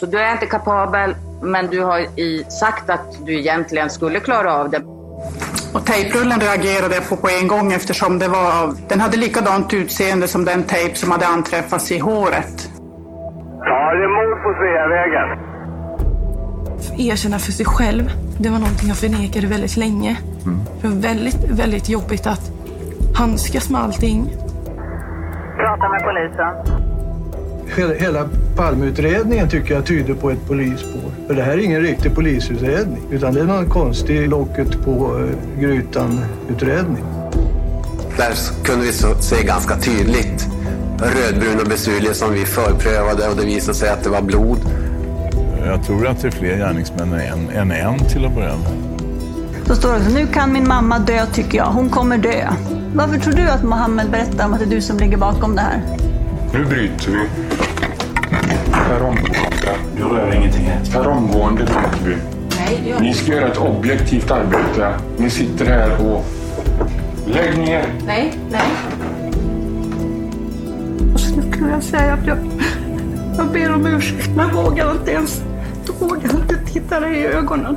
Så du är inte kapabel, men du har i, sagt att du egentligen skulle klara av det. Och tejprullen reagerade jag på på en gång eftersom det var, den hade likadant utseende som den tejp som hade anträffats i håret. Ja, det är mord på Sveavägen. Erkänna för sig själv, det var någonting jag förnekade väldigt länge. Mm. Det var väldigt, väldigt jobbigt att handskas med allting. Prata med polisen. Hela, Palmeutredningen tycker jag tyder på ett polisspår. För det här är ingen riktig polisutredning. Utan det är någon konstig locket på uh, grytan-utredning. Där kunde vi se ganska tydligt rödbruna besulier som vi förprövade och det visade sig att det var blod. Jag tror att det är fler gärningsmän än en, än en till att börja med. Så står det, nu kan min mamma dö tycker jag. Hon kommer dö. Varför tror du att Mohammed berättar om att det är du som ligger bakom det här? Nu bryter vi. Per omgående. Du rör ingenting. Per omgående bryter vi. Nej, jag... Ni ska göra ett objektivt arbete. Ni sitter här och... Lägg ner! Nej, nej. Och så skulle jag säga att jag, jag ber om ursäkt, men jag vågar inte ens jag vågar inte titta dig i ögonen.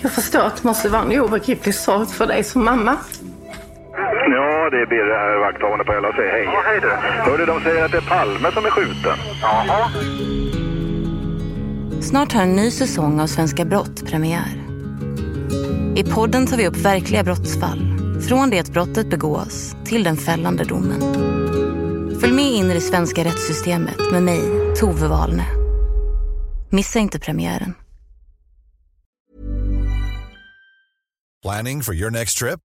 Jag förstår att det måste vara en obegriplig sak för dig som mamma. Ja, det är Birre här, vakthavande på Ella. Säg hej. Ja, hej du. Hörde, de säger att det är Palme som är skjuten. Jaha. Snart har en ny säsong av Svenska Brott premiär. I podden tar vi upp verkliga brottsfall. Från det att brottet begås till den fällande domen. Följ med in i det svenska rättssystemet med mig, Tove Wahlne. Missa inte premiären. Planning for your next trip?